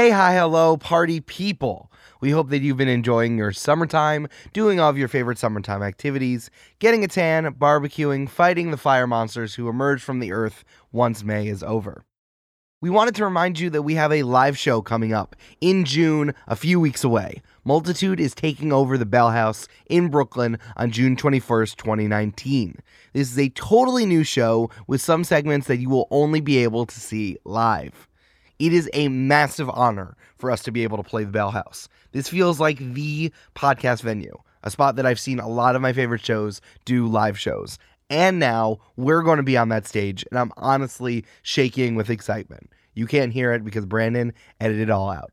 Hey, hi, hello, party people. We hope that you've been enjoying your summertime, doing all of your favorite summertime activities, getting a tan, barbecuing, fighting the fire monsters who emerge from the earth once May is over. We wanted to remind you that we have a live show coming up in June, a few weeks away. Multitude is taking over the Bell House in Brooklyn on June 21st, 2019. This is a totally new show with some segments that you will only be able to see live. It is a massive honor for us to be able to play the Bell House. This feels like the podcast venue, a spot that I've seen a lot of my favorite shows do live shows. And now we're going to be on that stage, and I'm honestly shaking with excitement. You can't hear it because Brandon edited it all out.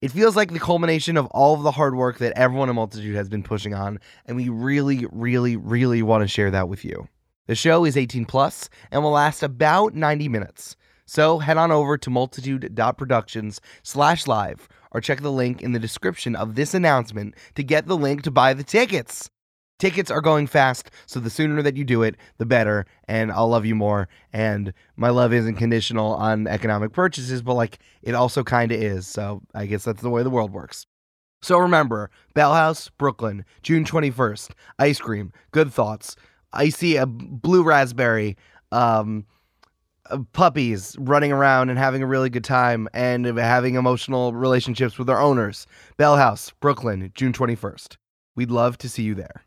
It feels like the culmination of all of the hard work that everyone in Multitude has been pushing on, and we really, really, really want to share that with you. The show is 18 plus and will last about 90 minutes. So head on over to multitude.productions slash live or check the link in the description of this announcement to get the link to buy the tickets. Tickets are going fast, so the sooner that you do it, the better. And I'll love you more. And my love isn't conditional on economic purchases, but like it also kind of is. So I guess that's the way the world works. So remember, Bell House, Brooklyn, June 21st. Ice cream, good thoughts. I see a blue raspberry, um, puppies running around and having a really good time and having emotional relationships with their owners. Bell House, Brooklyn, June 21st. We'd love to see you there.